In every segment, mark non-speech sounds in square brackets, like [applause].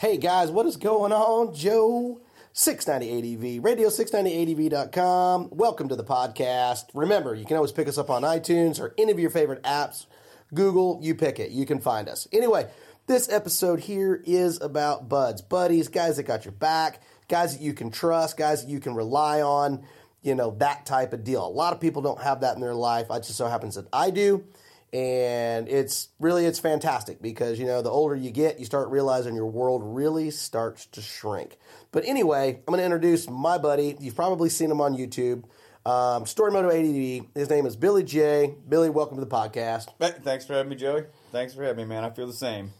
Hey guys, what is going on? Joe 690ADV, radio690ADV.com. Welcome to the podcast. Remember, you can always pick us up on iTunes or any of your favorite apps. Google, you pick it. You can find us. Anyway, this episode here is about buds, buddies, guys that got your back, guys that you can trust, guys that you can rely on, you know, that type of deal. A lot of people don't have that in their life. It just so happens that I do and it's really it's fantastic because you know the older you get you start realizing your world really starts to shrink. But anyway i'm going to introduce my buddy. You've probably seen him on youtube. Um, storymoto ADV. his name is billy j. Billy welcome to the podcast. Thanks for having me joey. Thanks for having me man. I feel the same.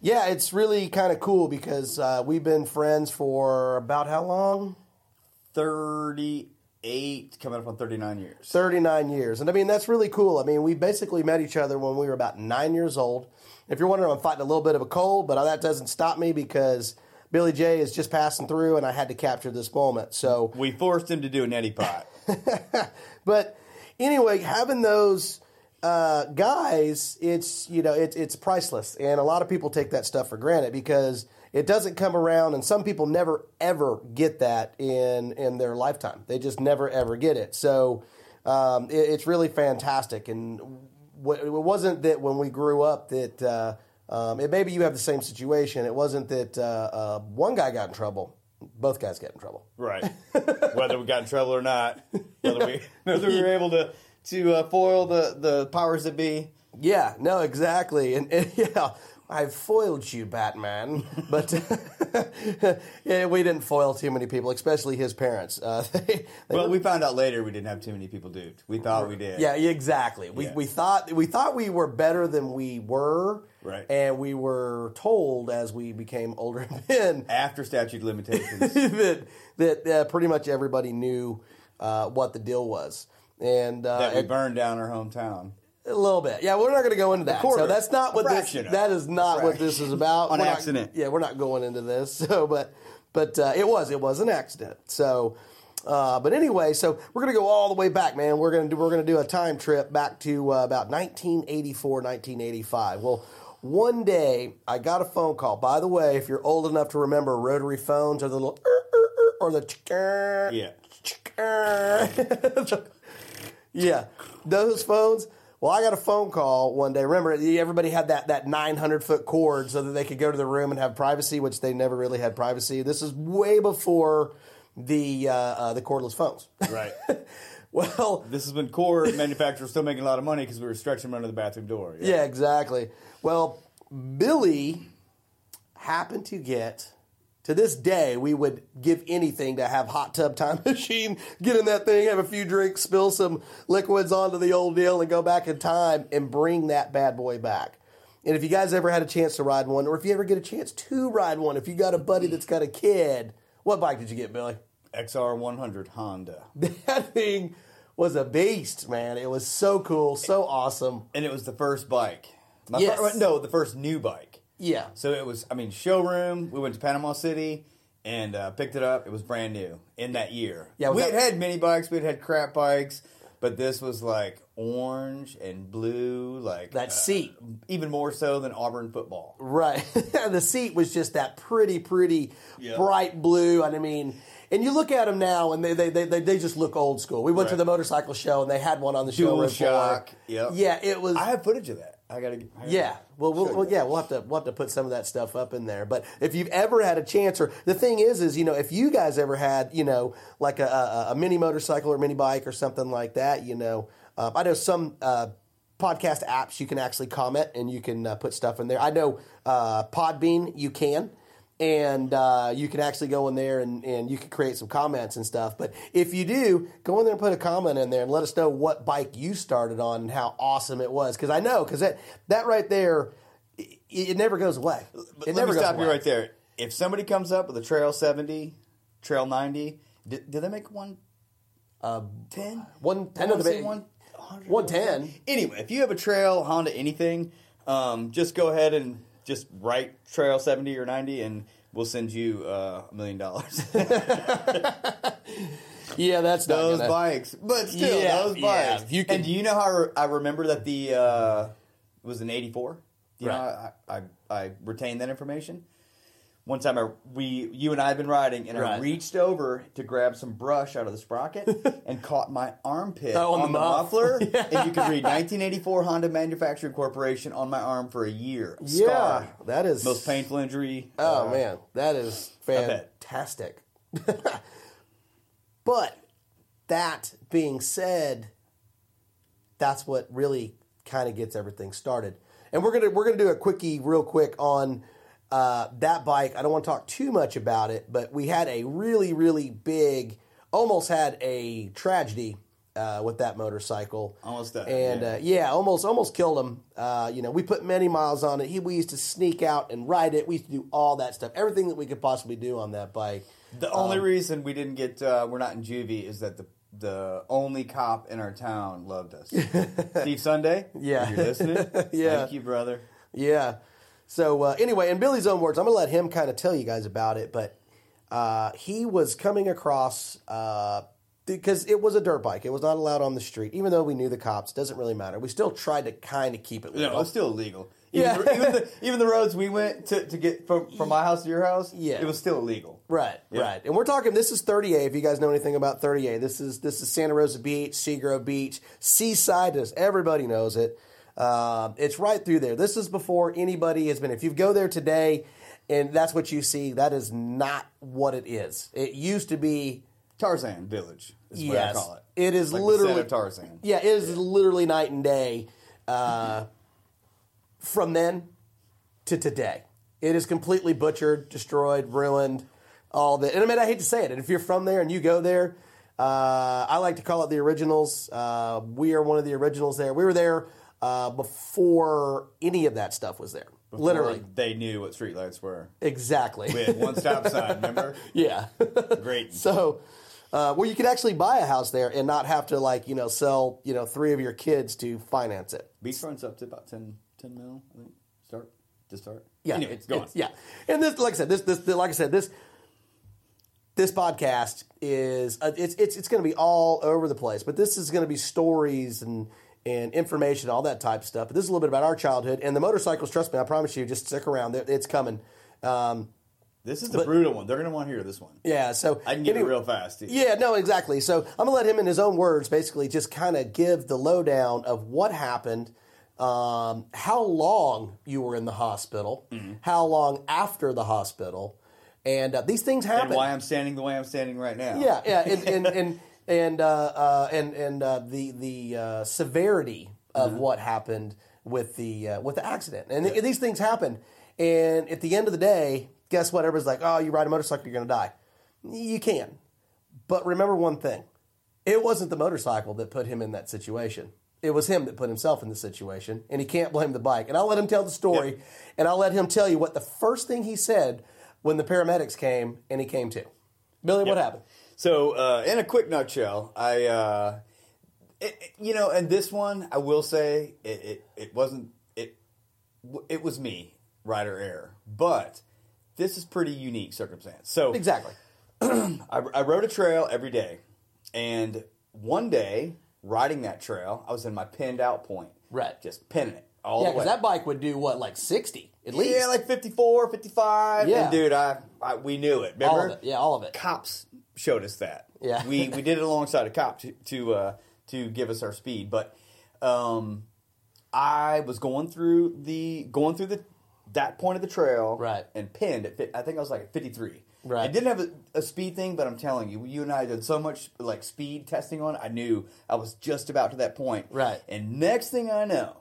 Yeah it's really kind of cool because uh, we've been friends for about how long? 30 eight, coming up on 39 years. 39 years. And I mean, that's really cool. I mean, we basically met each other when we were about nine years old. If you're wondering, I'm fighting a little bit of a cold, but that doesn't stop me because Billy J is just passing through and I had to capture this moment. So we forced him to do an Eddie pot. [laughs] but anyway, having those uh, guys, it's you know it's it's priceless, and a lot of people take that stuff for granted because it doesn't come around, and some people never ever get that in in their lifetime. They just never ever get it. So um, it, it's really fantastic. And w- it wasn't that when we grew up that uh, um, it, maybe you have the same situation. It wasn't that uh, uh, one guy got in trouble. Both guys get in trouble. Right. [laughs] whether we got in trouble or not, whether we [laughs] whether we were able to to uh, foil the the powers that be. Yeah. No. Exactly. And, and [laughs] yeah I've foiled you, Batman. [laughs] But [laughs] yeah, we didn't foil too many people, especially his parents. Uh, [laughs] they, they well, were, we found out later we didn't have too many people duped. We thought we did. Yeah, exactly. We, yeah. we thought we thought we were better than we were. Right. And we were told as we became older men after statute limitations that that uh, pretty much everybody knew uh, what the deal was, and uh, that we burned down our hometown. A little bit, yeah. We're not going to go into that. Quarter, so that's not what this. That is not what this is about. On we're accident. Not, yeah, we're not going into this. [laughs] So, but but uh, it was it was an accident. So, uh, but anyway, so we're going to go all the way back, man. We're going to do we're going to do a time trip back to uh, about 1984, 1985. Well. One day, I got a phone call. By the way, if you're old enough to remember rotary phones or the little or the yeah [laughs] yeah those phones well, I got a phone call one day. Remember, everybody had that, that 900 foot cord so that they could go to the room and have privacy, which they never really had privacy. This is way before the uh, uh, the cordless phones. Right. [laughs] well, this has been cord manufacturers still making a lot of money because we were stretching them under the bathroom door. Yeah. yeah, exactly. Well, Billy happened to get to this day, we would give anything to have hot tub time [laughs] machine, get in that thing, have a few drinks, spill some liquids onto the old deal, and go back in time and bring that bad boy back. And if you guys ever had a chance to ride one, or if you ever get a chance to ride one, if you got a buddy that's got a kid, what bike did you get, Billy? XR100 Honda. [laughs] That thing was a beast, man. It was so cool, so awesome. And it was the first bike. My yes. Fir- no, the first new bike. Yeah. So it was, I mean, showroom. We went to Panama City and uh, picked it up. It was brand new in that year. Yeah, we that- had had mini bikes. We had had crap bikes, but this was like orange and blue, like that uh, seat, even more so than Auburn football. Right. [laughs] the seat was just that pretty, pretty bright blue. And I mean. And you look at them now, and they they, they, they just look old school. We went right. to the motorcycle show, and they had one on the show. Dual shock. Yep. Yeah, it was. I have footage of that. I gotta. yeah. Well, we'll, well, yeah, we'll have to we'll have to put some of that stuff up in there. But if you've ever had a chance, or the thing is, is you know, if you guys ever had, you know, like a, a, a mini motorcycle or mini bike or something like that, you know, uh, I know some uh, podcast apps you can actually comment and you can uh, put stuff in there. I know uh, Podbean you can. And uh, you can actually go in there and, and you can create some comments and stuff. But if you do, go in there and put a comment in there and let us know what bike you started on and how awesome it was. Because I know, because that, that right there, it, it never goes away. It Let never me stop away. you right there. If somebody comes up with a Trail 70, Trail 90, did, did they make one? Um, 10? One ten I of wanna the one. 100, 110. Anyway, if you have a Trail, Honda, anything, um, just go ahead and just write Trail 70 or 90 and we'll send you uh, a million dollars. [laughs] [laughs] Yeah, that's not those gonna- bikes. But still, Yeah, those yeah, bikes. you can- and do you know how I, re- I remember that the uh, it was an '84? You know, Right. I, I I retained that information. One time, I we you and I had been riding, and I reached over to grab some brush out of the sprocket [laughs] and caught my armpit Oh, on on, the the, muff. muffler. [laughs] And you can read 1984 Honda Manufacturing Corporation on my arm for a year. Yeah, Scarred. that is most painful injury. Oh uh, man, that is fantastic. [laughs] but that being said, that's what really kind of gets everything started. And we're gonna we're gonna do a quickie, real quick on uh, that bike. I don't want to talk too much about it, but we had a really really big, almost had a tragedy. Uh, with that motorcycle, Almost died, and yeah. uh, yeah, almost almost killed him. Uh, you know, we put many miles on it. He we used to sneak out and ride it. We used to do all that stuff, everything that we could possibly do on that bike. The only reason we didn't get uh, we're not in juvie is that the the only cop in our town loved us. [laughs] Steve Sunday, Yeah. you're listening, [laughs] Yeah. thank you, brother. Yeah. So uh, anyway, in Billy's own words, I'm gonna let him kind of tell you guys about it. But uh, he was coming across uh, because it was a dirt bike. It was not allowed on the street, even though we knew the cops. Doesn't really matter. We still tried to kind of keep it legal. No, it's still illegal. Even, Yeah. the, even, the, even the roads we went to, to get from, from my house to your house, Yeah. it was still illegal. Right, Yeah. right. And we're talking this is 30A if you guys know anything about 30A. This is this is Santa Rosa Beach, Seagrove Beach, Seaside, as everybody knows it. Um, it's right through there. This is before anybody has been. If you go there today and that's what you see, that is not what it is. It used to be Tarzan Village is what yes. I call it. It is Like literally Tarzan. Yeah, it is literally night and day uh, from then to today. It is completely butchered, destroyed, ruined, all that. And I mean, I hate to say it. And if you're from there and you go there, uh, I like to call it the originals. Uh, we are one of the originals there. We were there uh, before any of that stuff was there. Literally, they knew what streetlights were. exactly. We had one stop sign, [laughs] remember? yeah. Great. So, uh, well, you could actually buy a house there and not have to like you know sell you know three of your kids to finance it. Beachfront's up to about 10, 10 mil, I think. Start to start. Yeah, Anyway, it's, it's- yeah. And this, like I said, this, this, like I said, this, this podcast is uh, it's it's it's going to be all over the place, but this is going to be stories and and information, all that type of stuff. But this is a little bit about our childhood and the motorcycles. Trust me, I promise you. Just stick around; it's coming. Um, This is the brutal one. They're going to want to hear this one. yeah, so I can get anyway- it real fast. Too. Yeah, no, exactly. So I'm gonna let him, in his own words, basically just kind of give the lowdown of what happened, um, how long you were in the hospital, how long after the hospital, and uh, these things happen. And why I'm standing the way I'm standing right now. yeah, yeah, and and and [laughs] and uh, uh, and, and uh, the the uh, severity of what happened with the uh, with the accident, and th- these things happen. And at the end of the day, guess what? Everybody's like, "Oh, you ride a motorcycle, you're going to die." You can, but remember one thing: it wasn't the motorcycle that put him in that situation. It was him that put himself in the situation, and he can't blame the bike. And I'll let him tell the story, Yep. and I'll let him tell you what the first thing he said when the paramedics came and he came to. Billy, what happened? So, uh, in a quick nutshell, I, uh, it, it- you know, and this one, I will say, it, it, it wasn't, it, it was me, rider error, but this is pretty unique circumstance. So, Exactly. [clears throat] I, I rode a trail every day, and one day, riding that trail, I was in my pinned out point, Right. Just pinning it all Yeah, the way. because that bike would do what, like sixty at least. Yeah, like 54, 55. Yeah. And dude, I, I we knew it. all Remember? of it. Yeah, all of it. cops showed us that. Yeah. we we did it [laughs] alongside a cop to to uh, to give us our speed. But um, I was going through the going through the that point of the trail, Right. and pinned at. I think I was like at fifty three. Right. I didn't have a, a speed thing, but I'm telling you, you and I did so much like speed testing on. I knew I was just about to that point. Right. And next thing I know,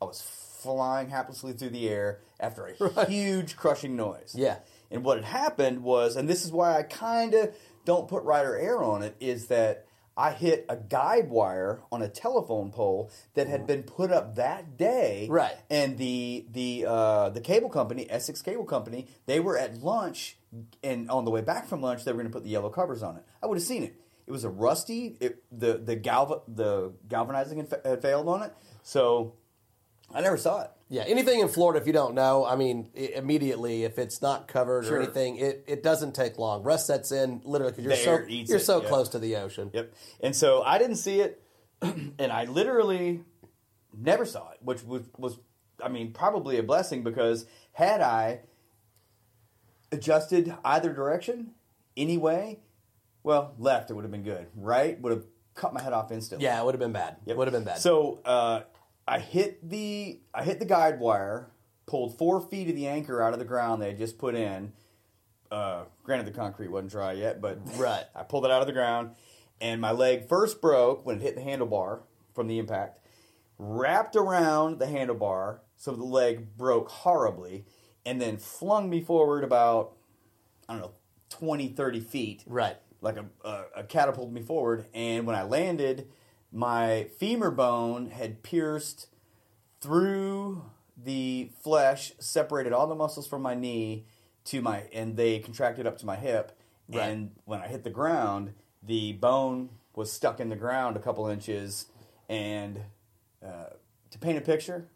I was flying haplessly through the air after a [laughs] huge crushing noise. Yeah. And what had happened was, and this is why I kind of don't put rider error on it, is that I hit a guide wire on a telephone pole that had been put up that day. Right. And the the uh, the cable company, Essex Cable Company, they were at lunch, and on the way back from lunch, they were going to put the yellow covers on it. I would have seen it. It was a rusty. It, the the galva, the galvanizing had, fa- had failed on it, so I never saw it. Yeah, anything in Florida, if you don't know, I mean, i immediately if it's not covered Sure. or anything, it, it doesn't take long. Rust sets in literally because you're so you're it, so yeah. close to the ocean. Yep. And so I didn't see it, [clears throat] and I literally never saw it, which was, was I mean, probably a blessing because had I adjusted either direction anyway, well, left, it would have been good. Right? Would have cut my head off instantly. Yeah, it would have been bad. Yep. Would have been bad. So uh, I hit the I hit the guide wire, pulled four feet of the anchor out of the ground they had just put in. Uh, granted, the concrete wasn't dry yet, but Right. [laughs] I pulled it out of the ground, and my leg first broke when it hit the handlebar from the impact. Wrapped around the handlebar, so the leg broke horribly, and then flung me forward about I don't know 20, 30 feet right. like a, a, a catapulted me forward. And when I landed, my femur bone had pierced through the flesh, separated all the muscles from my knee to my, and they contracted up to my hip. Right. And when I hit the ground, the bone was stuck in the ground a couple inches. And uh, to paint a picture,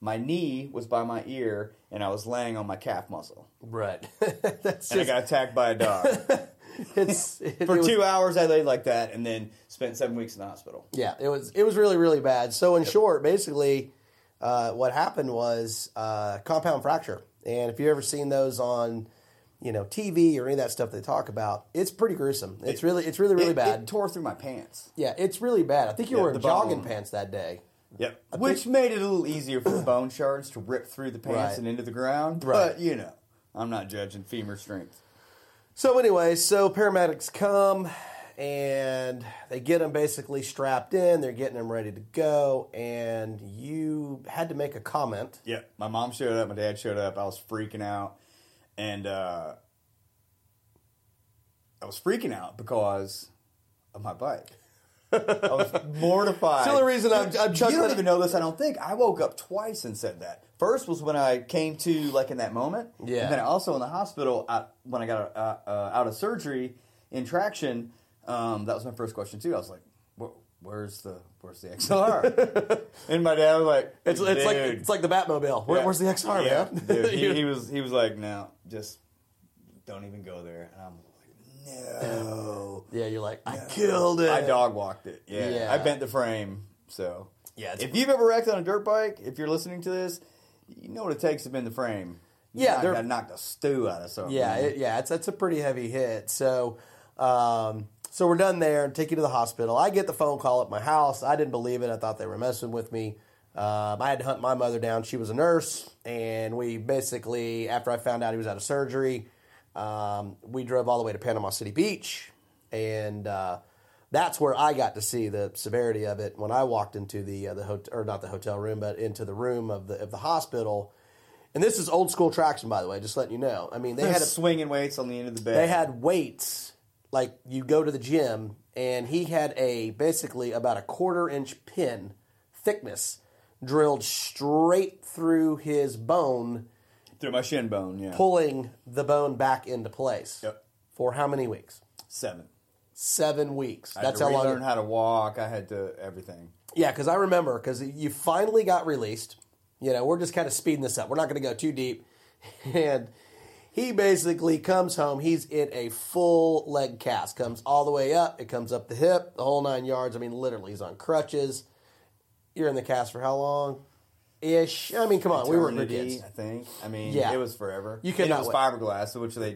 my knee was by my ear, and I was laying on my calf muscle. Right. [laughs] That's And I got attacked by a dog. [laughs] [laughs] it's it, For it was- two hours, I laid like that, and then spent seven weeks in the hospital. Yeah, it was it was really really bad. So in short, basically, uh, what happened was uh, compound fracture. And if you've ever seen those on, you know, TV or any of that stuff they talk about, it's pretty gruesome. It's really it's really really It- bad. It tore through my pants. yeah, it's really bad. I think you were in the bone. jogging pants that day. Yep. Which made it a little easier for the bone shards to rip through the pants Right. and into the ground. Right. But, you know, I'm not judging femur strength. So anyway, so paramedics come and they get them basically strapped in. They're getting them ready to go, and you had to make a comment. Yeah, My mom showed up, my dad showed up. I was freaking out. And uh, I was freaking out because of my bike. I was mortified. It's the only reason I'm, I'm You don't even know this, I don't think. I woke up twice and said that. First was when I came to, like, in that moment. Yeah. And then also in the hospital, I, when I got uh, uh, out of surgery in traction, um, that was my first question, too. I was like, where's the where's the XR? [laughs] and my dad was like, It's, it's like it's like the Batmobile. Where, Yeah. Where's the XR, Yeah. man? Dude, he, [laughs] he was he was like, no, just don't even go there. And I'm no. yeah, you're like, I killed it. I dog walked it. Yeah. Yeah. I bent the frame. So Yeah, it's- if you've ever wrecked on a dirt bike, if you're listening to this, you know what it takes to bend the frame. Yeah, knock- they're- gotta knock the stew out of something. Yeah, it, yeah, it's that's a pretty heavy hit. So, um, so we're done there and take you to the hospital. I get the phone call at my house. I didn't believe it. I thought they were messing with me. Um, I had to hunt my mother down. She was a nurse, and we basically, after I found out he was out of surgery, um, we drove all the way to Panama City Beach, and uh, that's where I got to see the severity of it when I walked into the uh, the hotel, or not the hotel room, but into the room of the of the hospital. And this is old school traction, by the way. Just letting you know. I mean, they had a, swinging weights on the end of the bed. they had weights like you go to the gym and he had a basically about a quarter inch pin thickness drilled straight through his bone through my shin bone. Yeah, pulling the bone back into place Yep. for how many weeks seven. seven weeks I had that's to how long relearn how to walk. I had to everything. Yeah, because I remember because you finally got released. You know, we're just kind of speeding this up. We're not going to go too deep. [laughs] And he basically comes home. He's in a full leg cast. Comes all the way up. It comes up the hip, the whole nine yards. I mean, literally, he's on crutches. You're in the cast for how long? Ish. I mean, come on, we were Eternity, kids. I think. I mean, Yeah. it was forever. You And cannot It was wait. fiberglass, which they.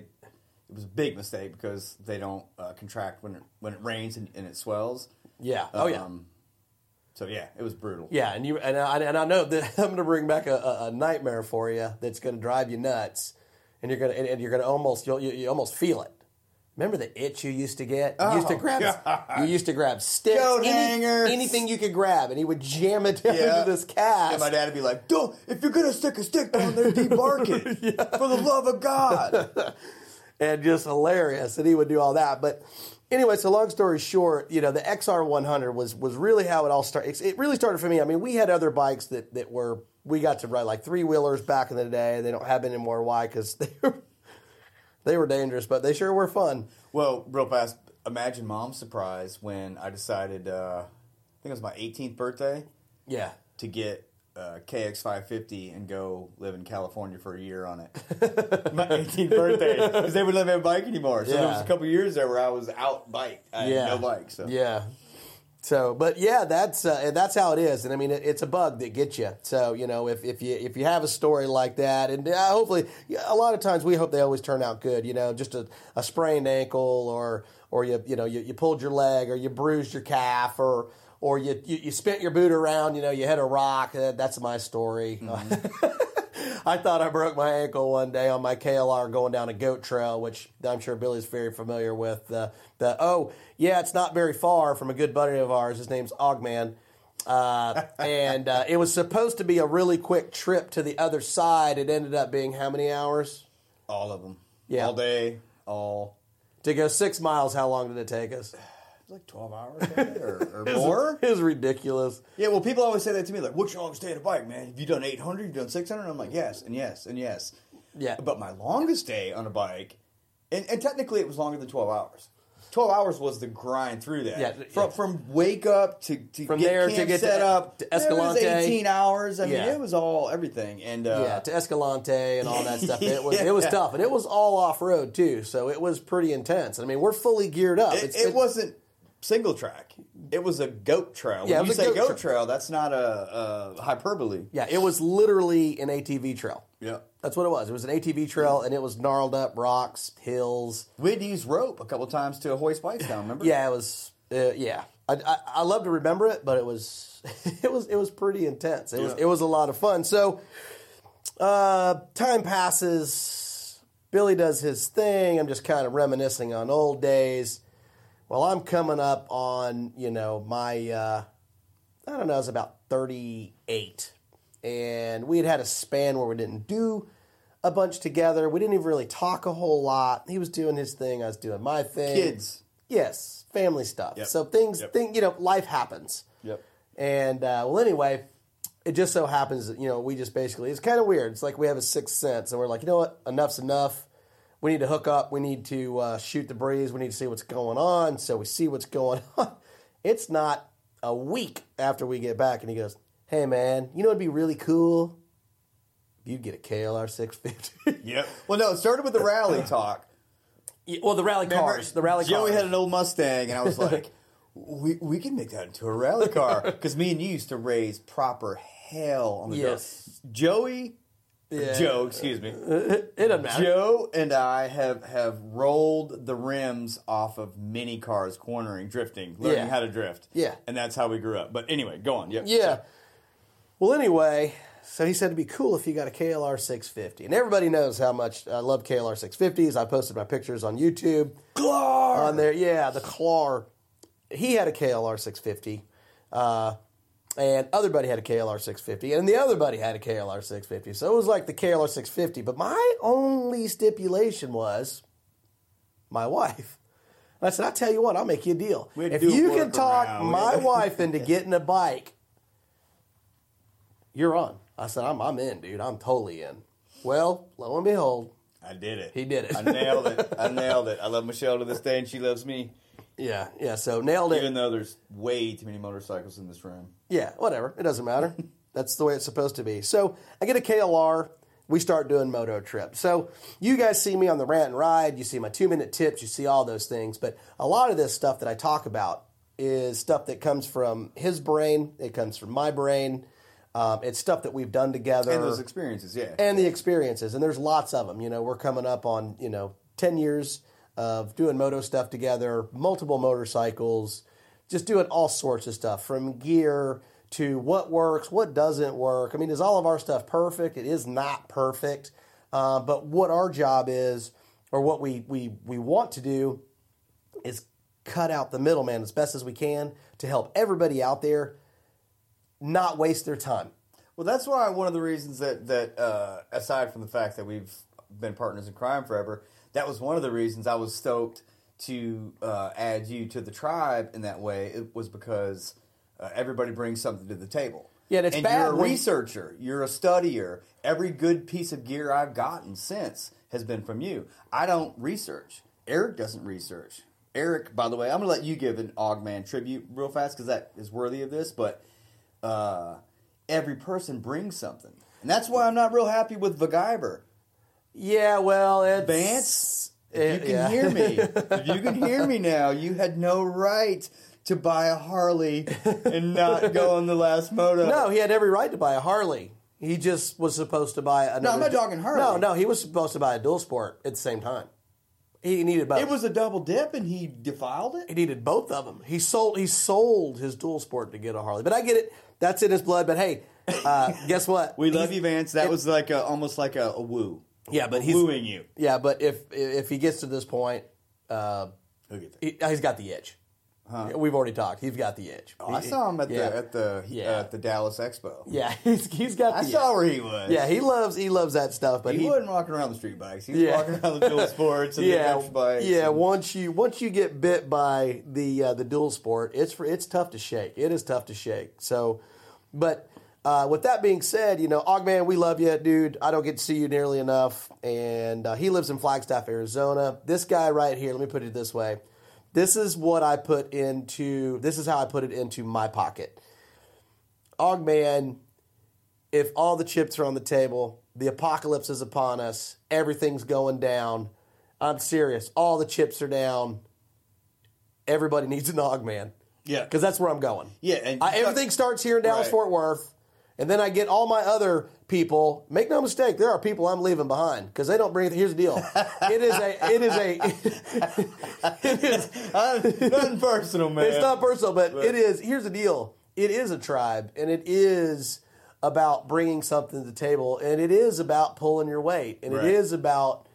It was a big mistake because they don't uh, contract when it, when it rains and, and it swells. Yeah. Oh yeah. Um, so yeah, it was brutal. Yeah, and you and I, and I know that [laughs] I'm going to bring back a, a, a nightmare for you that's going to drive you nuts, and you're going to and, and you're going to almost you'll, you, you almost feel it. Remember the itch you used to get? You used to Oh, grab. God. You used to grab sticks, any- hangers. anything you could grab, and he would jam it down Yeah. into this cast. And my dad would be like, "Don't! If you're gonna stick a stick down there, debark it [laughs] for the love of God." [laughs] and just hilarious. And he would do all that. But anyway, so long story short, you know, the XR 100 was was really how it all started. It really started for me. I mean, we had other bikes that that were we got to ride like three wheelers back in the day. They don't have anymore. Why? Because [laughs] they were they were dangerous, but they sure were fun. Well, real fast, imagine mom's surprise when I decided, uh, I think it was my 18th birthday, Yeah. to get uh, KX550 and go live in California for a year on it. [laughs] my 18th birthday, because they wouldn't let me have a bike anymore. So there was a couple years there where I was out bike. I yeah. had no bike. So Yeah. So, but yeah, that's uh, that's how it is, and I mean, it, it's a bug that gets you. So, you know, if, if you if you have a story like that, and uh, hopefully, a lot of times we hope they always turn out good. You know, just a, a sprained ankle, or or you you know you, you pulled your leg, or you bruised your calf, or or you, you you spent your boot around. You know, you hit a rock. Uh, that's my story. [laughs] I thought I broke my ankle one day on my KLR going down a goat trail, which I'm sure Billy's very familiar with. Uh, the oh yeah, it's not very far from a good buddy of ours. His name's Ogman. Uh, and uh, it was supposed to be a really quick trip to the other side. It ended up being how many hours? all of them. Yeah. All day, all. To go six miles, how long did it take us? Like 12 hours or, or [laughs] more? It was ridiculous. Yeah, well, people always say that to me, like, "What's your longest day on a bike, man? Have you done 800? You've done 600?" I'm like, "Yes, and yes, and yes." Yeah. But my longest day on a bike, and, and technically it was longer than 12 hours. 12 hours was the grind through that. Yeah, From, yeah. from wake up to, to From get there to camp get to- set up to it was Escalante. 18 hours. I mean, it was all everything. And uh, yeah, to Escalante and all that stuff. It was [laughs] it was tough, and it was all off road too. So it was pretty intense. I mean, we're fully geared up. it, It's- it it's- wasn't single track. It was a goat trail. Yeah, when you say goat goat, trail. trail, that's not a, a hyperbole. Yeah, it was literally an ATV trail. Yeah. That's what it was. It was an ATV trail, and it was gnarled up rocks, hills. We would use rope a couple times to hoist bikes down. Remember? Yeah, it was. Uh, yeah, I, I I love to remember it, but it was [laughs] it was it was pretty intense. It was it was a lot of fun. So, uh, time passes. Billy does his thing. I'm just kind of reminiscing on old days. Well, I'm coming up on you know my uh, I don't know, I was about 38. And we had had a span where we didn't do a bunch together. We didn't even really talk a whole lot. He was doing his thing, I was doing my thing. Kids. Yes, family stuff. Yep. So things, Yep. thing, you know, life happens. Yep. And uh, well, anyway, it just so happens that you know we just basically it's kind of weird. It's like we have a sixth sense, and we're like, you know what, enough's enough. We need to hook up. We need to uh, shoot the breeze. We need to see what's going on. So we see what's going [laughs] on. It's not a week after we get back, and he goes, "Hey man, you know it'd be really cool. if You'd get a KLR 650." [laughs] Yep. Well, no, it started with the rally talk. Yeah, well, the rally Remember, cars, the rally cars. Joey cars. had an old Mustang, and I was like, [laughs] we, we can make that into a rally car. Because me and you used to raise proper hell on the dirt. Yes. Joey, Yeah. Joe, excuse me. [laughs] it doesn't matter. Joe and I have, have rolled the rims off of mini cars, cornering, drifting, learning Yeah. how to drift. Yeah. And that's how we grew up. But anyway, go on. Yep. Yeah. Well, anyway, so he said it'd be cool if you got a KLR 650. And everybody knows how much I love KLR 650s. I posted my pictures on YouTube. Clark! On there, yeah, the Clar. He had a KLR 650. Uh, and other buddy had a KLR 650, and the other buddy had a KLR 650. So it was like the KLR 650. But my only stipulation was my wife. And I said, I'll tell you what, I'll make you a deal. We had to If you can talk workaround. my wife into [laughs] getting a bike, you're on. I said, I'm, I'm in, dude. I'm totally in. Well, lo and behold, I did it. He did it. I nailed it. [laughs] I nailed it. I love Michelle to this day, and she loves me. Yeah, yeah. So nailed it. Even though there's way too many motorcycles in this room. Yeah, whatever. It doesn't matter. [laughs] That's the way it's supposed to be. So I get a KLR. We start doing moto trips. So you guys see me on the rant and ride. You see my two minute tips. You see all those things. But a lot of this stuff that I talk about is stuff that comes from his brain. It comes from my brain. Um, it's stuff that we've done together And those experiences, yeah. and the experiences and there's lots of them you know we're coming up on you know 10 years of doing moto stuff together multiple motorcycles just doing all sorts of stuff from gear to what works what doesn't work. I mean is all of our stuff perfect? It is not perfect. Uh, but what our job is or what we we we want to do is cut out the middleman as best as we can to help everybody out there not waste their time. Well, that's why one of the reasons that that uh, aside from the fact that we've been partners in crime forever, that was one of the reasons I was stoked to uh, add you to the tribe in that way. It was because uh, everybody brings something to the table. Yeah, and it's bad you're a researcher. You're a studier. Every good piece of gear I've gotten since has been from you. I don't research. Eric doesn't research. Eric, by the way, I'm going to let you give an Ogman tribute real fast because that is worthy of this. But uh, every person brings something, and that's why I'm not real happy with Vagaiber. Yeah, well, it's Vance, if you can yeah. hear me, [laughs] if you can hear me now, you had no right to buy a Harley and not go on the last moto. No, he had every right to buy a Harley. He just was supposed to buy another. No, I'm not talking Harley. No, no, he was supposed to buy a dual sport at the same time. He needed both. It was a double dip, and he defiled it. he needed both of them. He sold he sold his dual sport to get a Harley. But I get it. That's in his blood. But hey, uh, [laughs] guess what? We love He's- you, Vance. That was like a, almost like a, a woo. Yeah, but he's wooing you. Yeah, but if if he gets to this point, uh, He'll get there. he, has got the edge. We've already talked. He's got the edge. Oh, I saw him at Yeah. the at the Yeah. uh, at the Dallas Expo. Yeah, [laughs] he's, he's got. I the saw edge. where he was. Yeah, he loves he loves that stuff. But he, he, wasn't walking around the street bikes. He was Yeah. walking around the dual [laughs] sports and yeah, adventure bikes. yeah. and- Once you once you get bit by the uh, the dual sport, it's for it's tough to shake. It is tough to shake. So, but uh, with that being said, you know, Ogman, we love you, dude. I don't get to see you nearly enough, and uh, he lives in Flagstaff, Arizona. This guy right here. Let me put it this way. This is what I put into. This is how I put it into my pocket. Ogman, if all the chips are on the table, the apocalypse is upon us, everything's going down. I'm serious. All the chips are down. Everybody needs an Ogman. Yeah. Because that's where I'm going. Yeah, and- I, everything starts here in Dallas Right. Fort Worth, and then I get all my other people. Make no mistake, there are people I'm leaving behind because they don't bring. Here's the deal. It is a. It is a. [laughs] it is. Uh, [laughs] nothing personal, man. It's not personal, but it is. Here's the deal: it is a tribe, and it is about bringing something to the table, and it is about pulling your weight, and Right. it is about,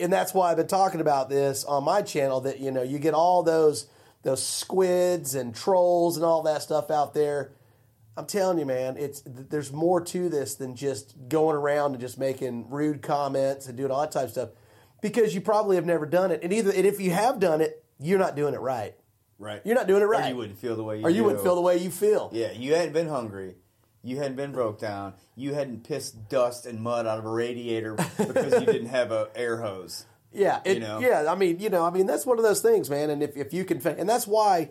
and that's why I've been talking about this on my channel. That you know, you get all those those squids and trolls and all that stuff out there. I'm telling you, man, it's there's more to this than just going around and just making rude comments and doing all that type of stuff, because you probably have never done it, and either and if you have done it, you're not doing it right. right. You're not doing it Or right. you wouldn't feel the way you or you do. wouldn't feel the way you feel. Yeah, you hadn't been hungry. You hadn't been broke down. You hadn't pissed dust and mud out of a radiator because you didn't have a air hose. [laughs] Yeah, it, You know? yeah. I mean, you know, I mean, that's one of those things, man. And if, if you can, and that's why,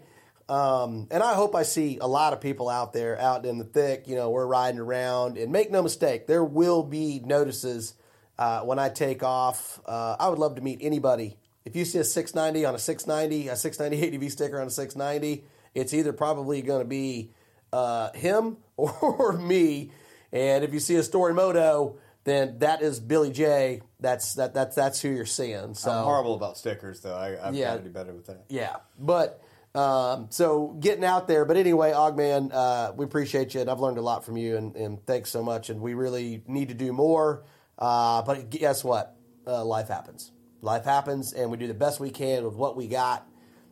um, and I hope I see a lot of people out there, out in the thick. You know, we're riding around, and make no mistake, there will be notices uh, when I take off. Uh, I would love to meet anybody. If you see a 690 on a 690, a 690 ADV [laughs] sticker on a 690, it's either probably going to be uh, him [laughs] or me. And if you see a story moto, then that is Billy J. That's that that's that's who you're seeing. So I'm horrible about stickers, though. I, I've Yeah. got to do better with that. yeah, but um, so getting out there. But anyway, Ogman, uh, we appreciate you, and I've learned a lot from you, and, and thanks so much. And we really need to do more. Uh, but guess what? Uh, life happens. Life happens, and we do the best we can with what we got,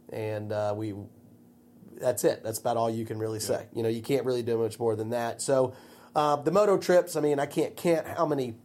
and uh, we. That's it. That's about all you can really say. You know, you can't really do much more than that. So, uh, the moto trips. I mean, I can't can't how many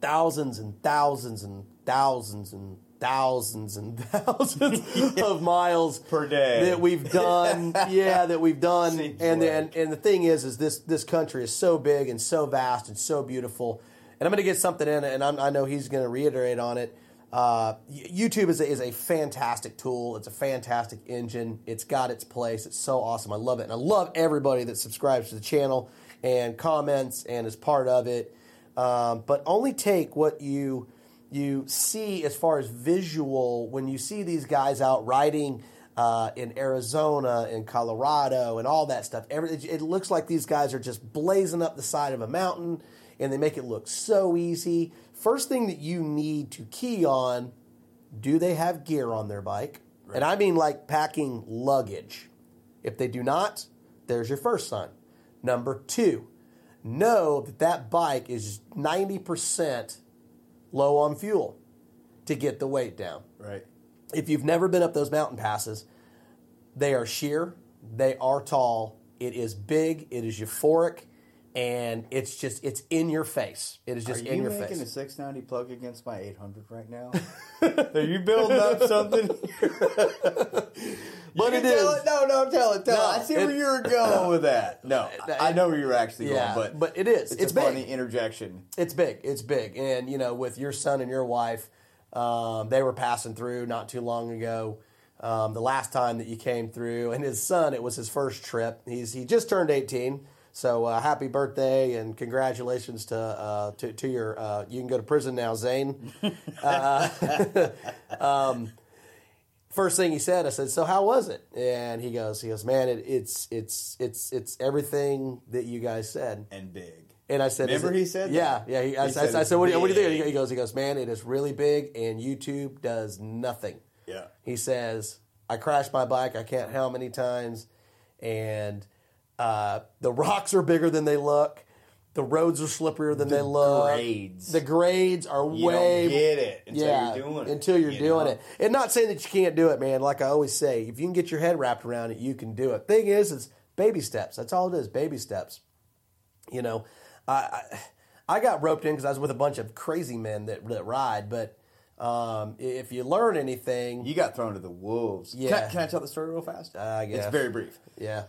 thousands and thousands and thousands and thousands and [laughs] thousands of miles Per day. that we've done. [laughs] yeah, that we've done. Seems and then and the thing is, is this this country is so big and so vast and so beautiful. And I'm going to get something in, and I'm, I know he's going to reiterate on it. Uh, YouTube is a, is a fantastic tool. It's a fantastic engine. It's got its place. It's so awesome. I love it, and I love everybody that subscribes to the channel and comments and is part of it. Um, but only take what you you see as far as visual when you see these guys out riding uh, in Arizona and Colorado and all that stuff. Every, it looks like these guys are just blazing up the side of a mountain, and they make it look so easy. First thing that you need to key on: Do they have gear on their bike? And I mean like packing luggage. If they do not, there's your first sign. Number two, know that that bike is 90% low on fuel. to get the weight down. Right. If you've never been up those mountain passes, they are sheer, they are tall, it is big, it is euphoric, and it's just it's in your face. It is Are just you in your making a 690 plug against my 800 right now? [laughs] Are you building up something? [laughs] But it tell is. It, no, no, tell it. Tell No, it. I see it- where you're going with that. [laughs] No, I know where you're actually Yeah, going, but but it is. It's, It's a big. funny interjection. It's big. It's big. And you know, with your son and your wife, um, they were passing through not too long ago. Um, the last time that you came through, and his son, it was his first trip. He's he just turned eighteen. So uh, happy birthday and congratulations to uh, to, to your. Uh, you can go to prison now, Zane. [laughs] uh, [laughs] um, first thing he said, I said, "So how was it?" And he goes, "He goes, man, it, it's it's it's it's everything that you guys said." And big. And I said, Remember he said that? yeah, yeah. He, I, He I- said I, it's said, what do, you, what do you think? He goes, he goes, man, it is really big, and YouTube does nothing. Yeah. He says, I crashed my bike. I can't how many times, and uh, the rocks are bigger than they look. The roads are slipperier than The they look. grades. The grades are You way don't get it until yeah, you're doing it. Until you're you doing know? it. And not saying that you can't do it, man. Like I always say, if you can get your head wrapped around it, you can do it. Thing is, it's baby steps. That's all it is, baby steps. You know, I I, I got roped in because I was with a bunch of crazy men that, that ride. But um, if you learn anything, You got thrown to the wolves. Yeah. Can, I- can I tell the story real fast? I guess. It's very brief. yeah,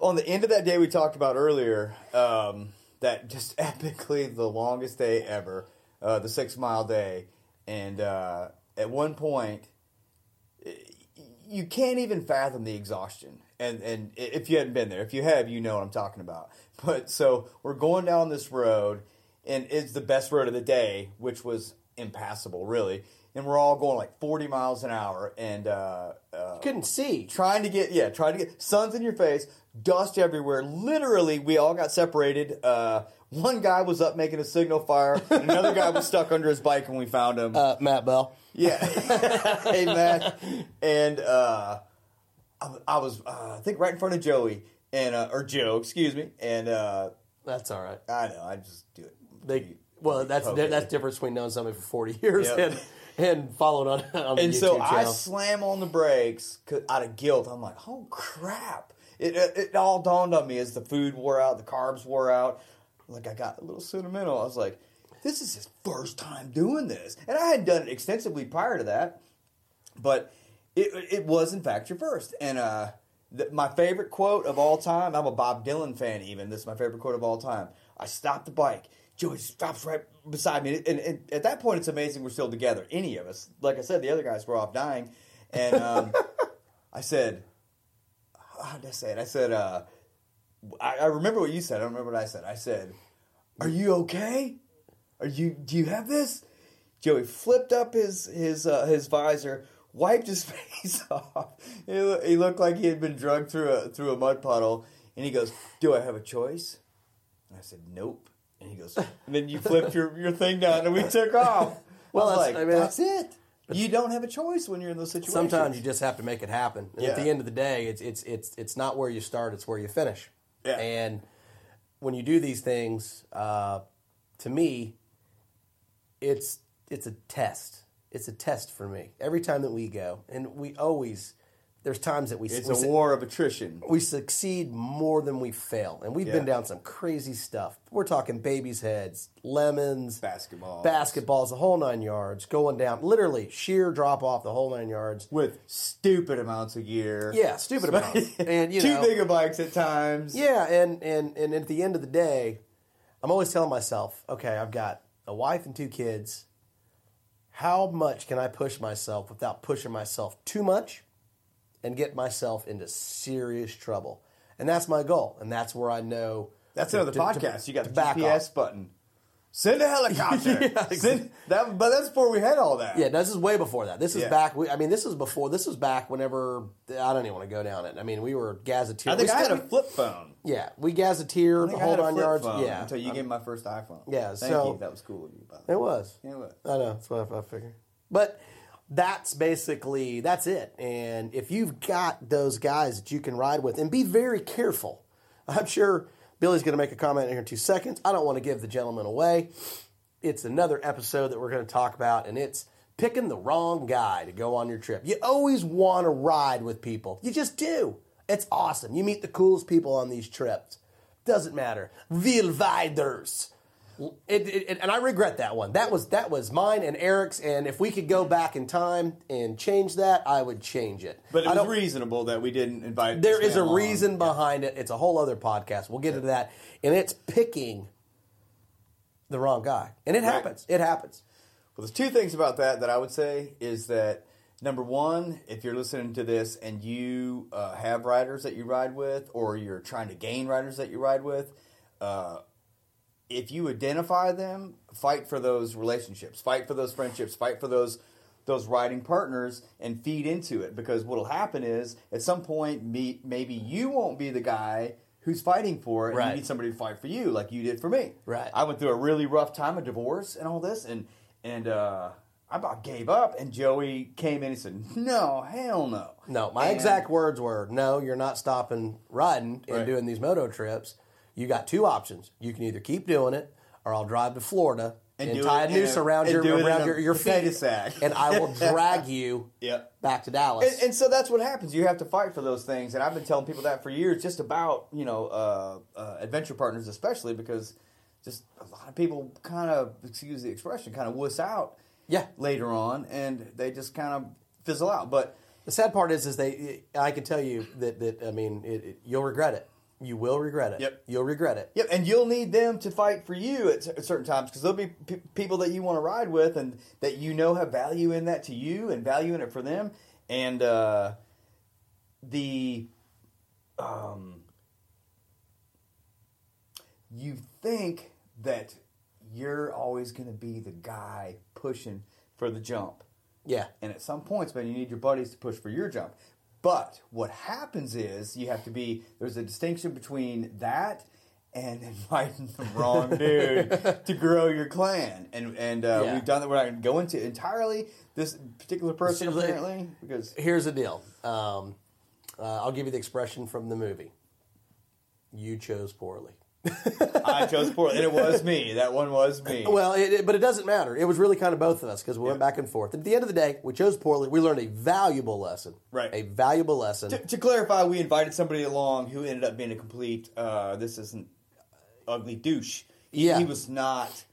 On the end of that day we talked about earlier, um, that just [laughs] epically the longest day ever, uh, the six mile day, and uh, at one point, you can't even fathom the exhaustion. And and if you hadn't been there, if you have, you know what I'm talking about. [laughs] But so we're going down this road, and it's the best road of the day, which was impassable, really. And we're all going like 40 miles an hour, and uh, uh, couldn't see. trying to get yeah, trying to get sun's in your face, dust everywhere. Literally, we all got separated. Uh, one guy was up making a signal fire, and another guy was stuck under his bike when we found him. Uh, Matt Bell. yeah, [laughs] hey matt and uh, I, I was uh, I think right in front of Joey and uh, or Joe, excuse me, and uh, That's all right. I know I just do it. They well, that's Okay. that's difference between knowing somebody for forty years Yep. and and following on [laughs] on the and YouTube so I channel. slam on the brakes out of guilt. I'm like, oh crap! It, it it all dawned on me as the food wore out, the carbs wore out. Like I got a little sentimental. I was like, this is his first time doing this, and I had done it extensively prior to that, but it it was in fact your first. And uh, the, my favorite quote of all time. I'm a Bob Dylan fan. Even this is my favorite quote of all time. I stopped the bike. Joey stops right beside me, and, and at that point, it's amazing we're still together. Any of us, like I said, the other guys were off dying, and um, [laughs] I said, "How did I say it?" I said, uh, I, "I remember what you said. I don't remember what I said." I said, "Are you okay? Are you? Do you have this?" Joey flipped up his his uh, his visor, wiped his [laughs] face off. He, he looked like he had been drugged through a through a mud puddle, and he goes, "Do I have a choice?" And I said, "Nope." And he goes, [laughs] and then you flipped your, your thing down, and we [laughs] took off. Well, I that's- like, I mean, that's it. You don't have a choice when you're in those situations. Sometimes you just have to make it happen. And at the end of the day, it's it's it's it's not where you start; it's where you finish. Yeah. And when you do these things, uh, to me, it's it's a test. It's a test for me every time that we go, and we always. There's times that we it's we a war of attrition. we succeed more than we fail, and we've been down some crazy stuff. We're talking babies' heads, lemons, basketball, basketballs, the whole nine yards, going down, literally sheer drop off the whole nine yards. with stupid amounts of gear. Yeah, stupid amounts, [laughs] and you know, big of bikes at times. yeah, and and and at the end of the day, I'm always telling myself, okay, I've got a wife and two kids. How much can I push myself without pushing myself too much and get myself into serious trouble? And that's my goal, and that's where I know. That's to- another to- to- podcast. you got the back GPS off. button. Send a helicopter. [laughs] Yeah, exactly. Send, that, but that's before we had all that. Yeah, this is way before that. This is Yeah. back. We, I mean, this is before. This was back whenever I don't even want to go down it. I mean, we were gazetteer. I think we I had a flip phone. Yeah, we I gazetteer think the I whole nine yards. Yeah, until you gave me my first iPhone. Yeah, thank so- you. That was cool of you. By the way. it was. Yeah, it was. I know. That's what I, I figured. But that's basically that's it. And if you've got those guys that you can ride with, and be very careful. I'm sure Billy's going to make a comment here in two seconds. I don't want to give the gentleman away. It's another episode that we're going to talk about, and it's picking the wrong guy to go on your trip. You always want to ride with people. You just do. It's awesome. You meet the coolest people on these trips. Doesn't matter. Wildviders. It, it, and I regret that one. That was that was mine and Eric's. And if we could go back in time and change that, I would change it. But it I was reasonable that we didn't invite. There is a along. reason behind it. It's a whole other podcast. We'll get into that. And it's picking the wrong guy. And it Right. happens. It happens. Well, there's two things about that that I would say is that number one, if you're listening to this and you uh, have riders that you ride with, or you're trying to gain riders that you ride with, uh, if you identify them, fight for those relationships, fight for those friendships, fight for those those riding partners, and feed into it. Because what'll happen is at some point, me, maybe you won't be the guy who's fighting for it, and Right. you need somebody to fight for you, like you did for me. Right. I went through a really rough time of divorce and all this, and and uh, I about gave up. And Joey came in and said, "No, hell no." No, my And- exact words were, "No, you're not stopping riding and Right. doing these moto trips. You got two options. You can either keep doing it, or I'll drive to Florida and, And tie a noose a- around your around your, your feet, sack. and I will [laughs] drag you Yep. back to Dallas." And, and so that's what happens. You have to fight for those things, and I've been telling people that for years, just about you know uh, uh, adventure partners, especially because just a lot of people kind of excuse the expression, kind of wuss out. Yeah. Later on, and they just kind of fizzle out. But The sad part is, is they. I can tell you that that I mean, it, it, you'll regret it. You will regret it. Yep. You'll regret it. Yep, and you'll need them to fight for you at, at certain times because there'll be p- people that you want to ride with and that you know have value in that to you and value in it for them. And uh, the um, you think that you're always going to be the guy pushing for the jump. Yeah. And at some points, man, you need your buddies to push for your jump. But what happens is you have to be there's a distinction between that and [laughs] inviting the wrong [laughs] dude to grow your clan. And and uh, Yeah. we've done that. We're not going to go into entirely this particular person See, apparently because Here's the deal. Um, uh, I'll give you the expression from the movie. You chose poorly. [laughs] I chose poorly, and it was me. That one was me. Well, it, it- but it doesn't matter. It was really kind of both of us because we went back and forth. At the end of the day, we chose poorly. We learned a valuable lesson. Right. A valuable lesson. to, to clarify, we invited somebody along who ended up being a complete. Uh, this isn't ugly douche. He, Yeah. he was not.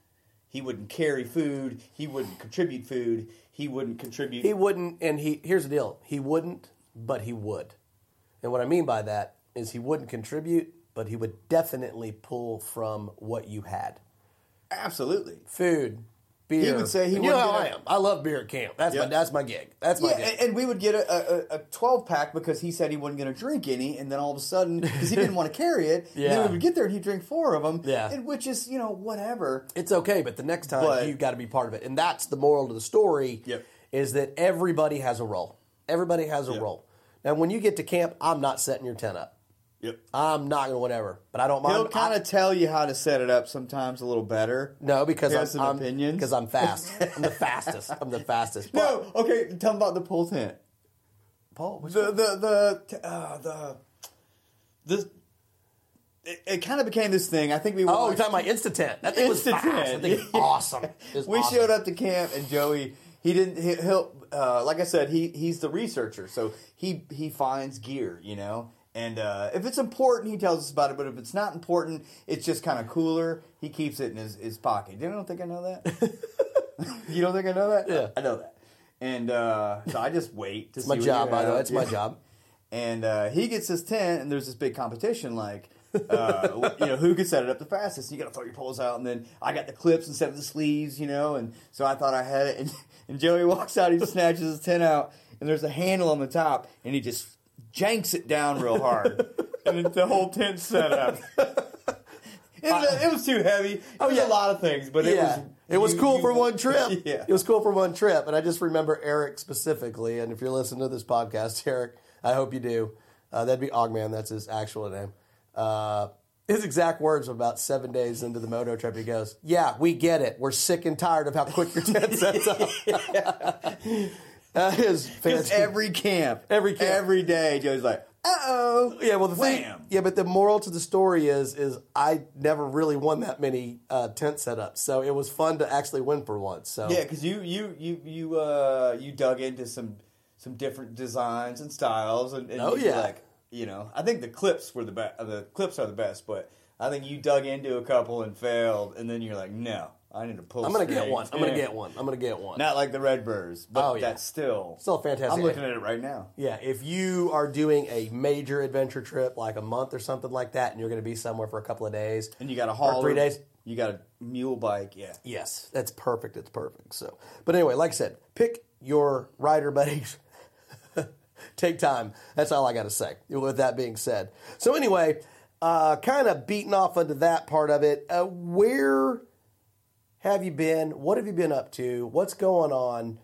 He wouldn't carry food. He wouldn't contribute food. He wouldn't contribute. He wouldn't, and he here's the deal: he wouldn't, but he would. And what I mean by that is he wouldn't contribute, but he would definitely pull from what you had: Absolutely. food, beer. He would say he you know how I am. I love beer at camp. That's my that's my gig. That's my Yeah, gig. and, we would get a, a, a 12 pack because he said he wasn't going to drink any, and then all of a sudden, because he didn't want to carry it, Yeah. then we would get there and he'd drink four of them, Yeah. and, which is, you know, whatever. It's okay, but the next time But- you've got to be part of it, and that's the moral of the story. Yep. Is that everybody has a role. Everybody has a Yep. role. Now, when you get to camp, I'm not setting your tent up. Yep. I'm not gonna whatever, but I don't mind. He'll kind of tell you how to set it up sometimes a little better. no because He I'm, some I'm opinions. because I'm fast. [laughs] I'm the fastest. I'm the fastest. No, okay, tell him about the pull tent. Paul, which The, the, the, uh, the, the, it, it kind of became this thing. I think we Oh, you're watched- talking about Instant That thing was Instant fast. That Tent. thing is [laughs] awesome. It was we awesome. showed up to camp and Joey he didn't he, he'll uh, like I said he he's the researcher so he he finds gear you know and uh, if it's important he tells us about it but if it's not important it's just kind of cooler he keeps it in his, his pocket you don't think I know that [laughs] you don't think I know that Yeah. I know that and uh, so I just wait to It's see my what job, you by the way. have. It's my Yeah. job. And uh, he gets his tent, and there's this big competition, like, uh, you know, who can set it up the fastest. You got to throw your poles out, and then I got the clips instead of the sleeves, you know. And so I thought I had it. And, and Joey walks out, he snatches his tent out, and there's a handle on the top, and he just janks it down real hard, [laughs] and then the whole tent set up. [laughs] It, was- it was too heavy. It Oh, was yeah. a lot of things, but it was It was you- cool you- for one trip. [laughs] Yeah, It was cool for one trip. And I just remember Eric specifically. And if you're listening to this podcast, Eric, I hope you do. Uh, that'd be Ogman. That's his actual name. Uh, his exact words about seven days into the moto trip, he goes, "Yeah, we get it. We're sick and tired of how quick your tent sets up." That is fantastic. every camp, Every camp. every day, Joey's like, uh oh, Yeah, well, the thing, yeah, but the moral to the story is, is I never really won that many uh, tent setups, so it was fun to actually win for once. So Yeah, because you you you you uh you dug into some some different designs and styles, and, and Oh, yeah. like you know I think the clips were the best. The clips are the best, but I think you dug into a couple and failed, and then you're like, no, I need to pull. I'm gonna get one. I'm gonna get one. I'm gonna get one. Not like the Redverz, but Oh, yeah. that's still Still fantastic. I'm looking at it right now. Yeah, if you are doing a major adventure trip, like a month or something like that, and you're going to be somewhere for a couple of days, And you got a haul three days. You got a mule bike, yeah. Yes, that's perfect. It's perfect. So, but anyway, like I said, pick your rider buddies. [laughs] Take time. That's all I got to say. With that being said, so anyway, uh, kind of beating off into that part of it. Uh, where have you been? What have you been up to? What's going on?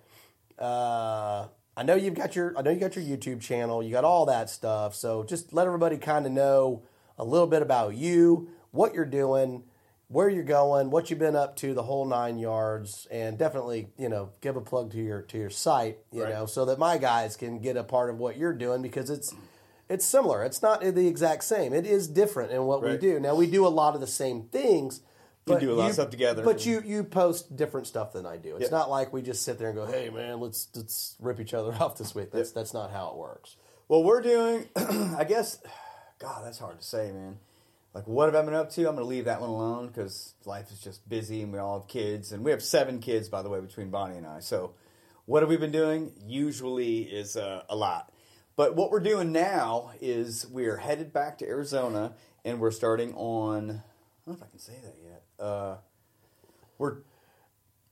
Uh, I know you've got your I know you got your YouTube channel. You got all that stuff. So just let everybody kind of know a little bit about you, what you're doing, where you're going, what you've been up to, the whole nine yards, and definitely you know give a plug to your to your site. You Right. know, so that my guys can get a part of what you're doing because it's. It's similar. It's not the exact same. It is different in what we do. Now we do a lot of the same things, We do a lot of stuff together. But you you post different stuff than I do. It's Yeah. not like we just sit there and go, "Hey man, let's let's rip each other [laughs] off this week." That's that's not how it works. Well, we're doing, [clears throat] I guess, [sighs] God, that's hard to say, man. Like, what have I been up to? I'm going to leave that one alone because life is just busy and we all have kids. And we have seven kids, by the way, between Bonnie and I. So, what have we been doing? Usually is uh, a lot. But what we're doing now is we are headed back to Arizona and we're starting on, I don't know if I can say that yet. Uh, we're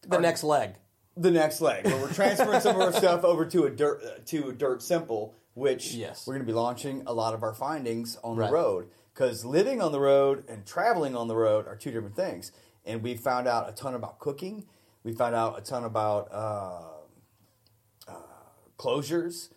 The next leg. the next leg where we're transferring some of our [laughs] stuff over to a dirt uh, to dirt simple which Yes. we're going to be launching a lot of our findings on Right. the road because living on the road and traveling on the road are two different things and we found out a ton about cooking we found out a ton about uh, uh, closures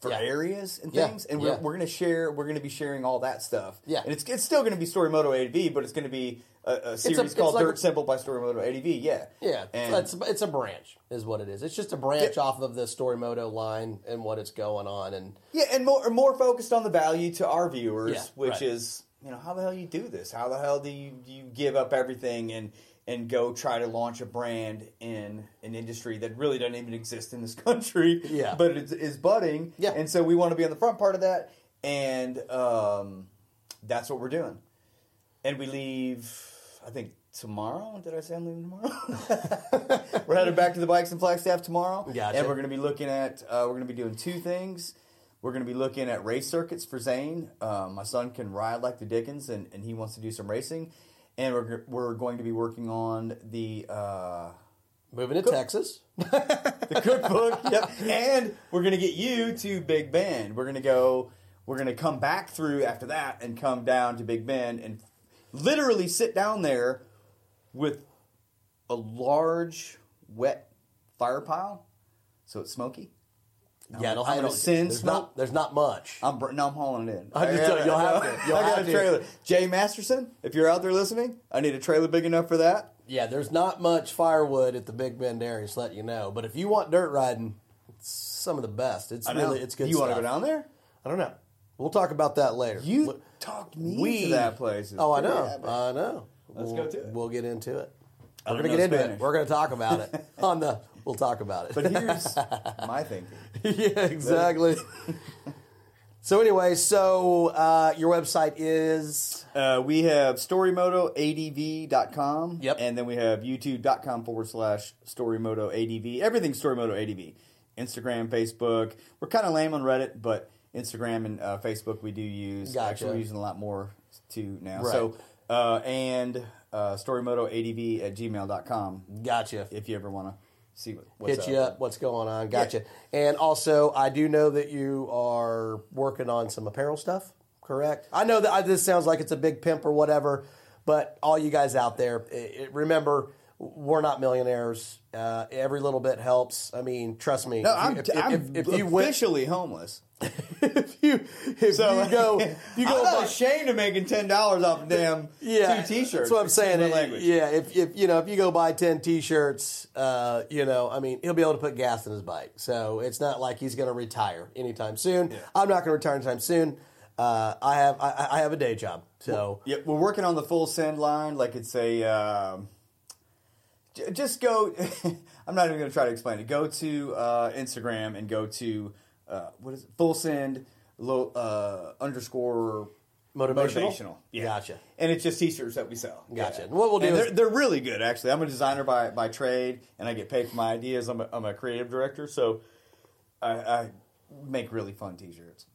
for Yeah. areas and Yeah, things and we're, we're going to share we're going to be sharing all that stuff Yeah. and it's, it's still going to be Storymoto ADV but it's going to be a, a series it's called like Dirt a- Simple by Storymoto ADV yeah Yeah, and it's it's a branch, is what it is. It's just a branch off of the Storymoto line and what it's going on, and Yeah, and more more focused on the value to our viewers, Yeah, which right. is you know how the hell you do this? How the hell do you do you give up everything and and go try to launch a brand in an industry that really doesn't even exist in this [laughs] country? Yeah. but it is budding. Yeah. and so we want to be on the front part of that, and um, that's what we're doing. And we leave, I think tomorrow. Did I say I'm leaving tomorrow? [laughs] we're headed back to the bikes and Flagstaff tomorrow, Gotcha. and we're going to be looking at. Uh, we're going to be doing two things. We're going to be looking at race circuits for Zane. Um, my son can ride like the Dickens, and, and he wants to do some racing. And we're, we're going to be working on the uh, moving to Texas. [laughs] the cookbook. yep. And we're going to get you to Big Bend. We're going to go. We're going to come back through after that and come down to Big Bend and literally sit down there with a large wet fire pile, so it's smoky. yeah, it'll have There's smoke. not there's not much. I'm br- no, I'm hauling it in. I just tell you, you'll have to. [laughs] You'll I got a to. trailer. Jay Masterson, if you're out there listening, I need a trailer big enough for that. Yeah, there's not much firewood at the Big Bend area, just let you know. But if you want dirt riding, it's some of the best. It's really it's good. You want to go down there? I don't know. We'll talk about that later. You Look, talked me we to that place. It's Oh, I know. epic. I know. Let's we'll, go to it. We'll get into it. I We're gonna know get into it. We're gonna talk about it [laughs] on the. We'll talk about it. But here's [laughs] my thinking. yeah, exactly. [laughs] so anyway, so uh, your website is Uh, we have StoryMotoADV.com. Yep. And then we have YouTube.com forward slash StoryMotoADV. Everything's StoryMotoADV. Instagram, Facebook. We're kind of lame on Reddit, but Instagram and uh, Facebook we do use. Gotcha. Actually, we're using a lot more too now. Right. So, uh, and uh, StoryMotoADV at gmail.com gotcha. if you ever want to see what, Hit you up. up. What's going on? Gotcha. And also, I do know that you are working on some apparel stuff. Correct. I know that I, this sounds like it's a big pimp or whatever, but all you guys out there, i i remember. We're not millionaires. Uh, every little bit helps. I mean, trust me. No, if I'm, if, if- I'm if- you went, officially homeless. [laughs] if you if So you go, [laughs] you go I'm not buy- ashamed of making ten dollars off a damn yeah, two t-shirts. That's what I'm saying. Language. Yeah, if, if you know if you go buy ten t-shirts, uh, you know, I mean, he'll be able to put gas in his bike. So it's not like he's going to retire anytime soon. I'm not going to retire anytime soon. uh, I have I, I have a day job. So Yeah, we're working on the full send line. Like it's a. Um, just go. [laughs] I'm not even going to try to explain it. Go to uh, Instagram and go to uh, what is it? Full send low, uh, underscore Motivational? Yeah. Gotcha. And it's just t-shirts that we sell. Gotcha. Yeah. What we'll do And is- they're, they're really good actually. I'm a designer by, by trade, and I get paid for my ideas. I'm a, I'm a creative director, so I, I make really fun t-shirts.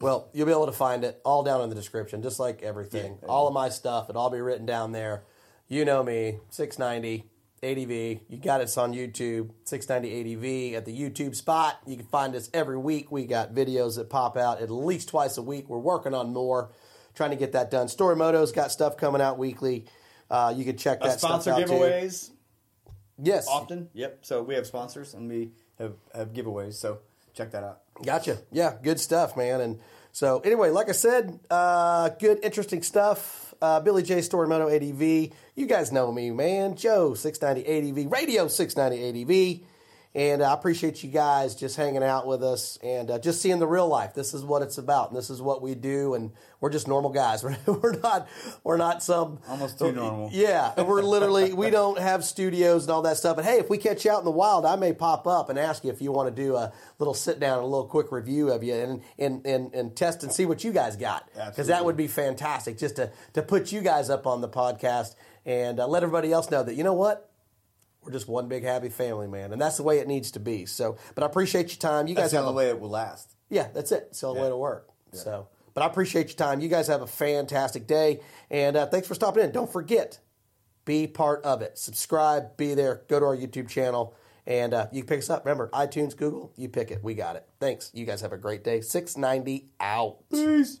Well, you'll be able to find it all down in the description, just like everything. Yeah. all of my stuff, it'll all be written down there. You know me, 690 ADV. You got us on YouTube, 690 ADV at the YouTube spot. You can find us every week. We got videos that pop out at least twice a week. We're working on more, trying to get that done. Storymoto's got stuff coming out weekly. Uh, you can check Uh, that stuff sponsor out too. giveaways Yes, often. Yep. So we have sponsors and we have, have giveaways. So check that out. Gotcha. Yeah, good stuff, man. And so, anyway, like I said, uh, good, interesting stuff. Uh, Billy J. Storymoto ADV. You guys know me, man. Joe, 690 ADV, Radio 690 ADV. And I appreciate you guys just hanging out with us and uh, just seeing the real life. This is what it's about, and this is what we do. And we're just normal guys. [laughs] We're, we're not. We're not some Almost too normal. yeah, we're literally we don't have studios and all that stuff. But hey, if we catch you out in the wild, I may pop up and ask you if you want to do a little sit down and a little quick review of you and and and, and test and see what you guys got because that would be fantastic just to to put you guys up on the podcast and uh, let everybody else know that you know what. We're just one big happy family, man, and that's the way it needs to be. So, but I appreciate your time. You That's guys the have a way it will last. yeah, that's it. It's the only Yeah. way to work. So, but I appreciate your time. You guys have a fantastic day, and uh, thanks for stopping in. Don't forget, be part of it. Subscribe, be there. Go to our YouTube channel, and uh, you can pick us up. Remember, iTunes, Google, you pick it. We got it. Thanks. You guys have a great day. Six ninety out. Peace.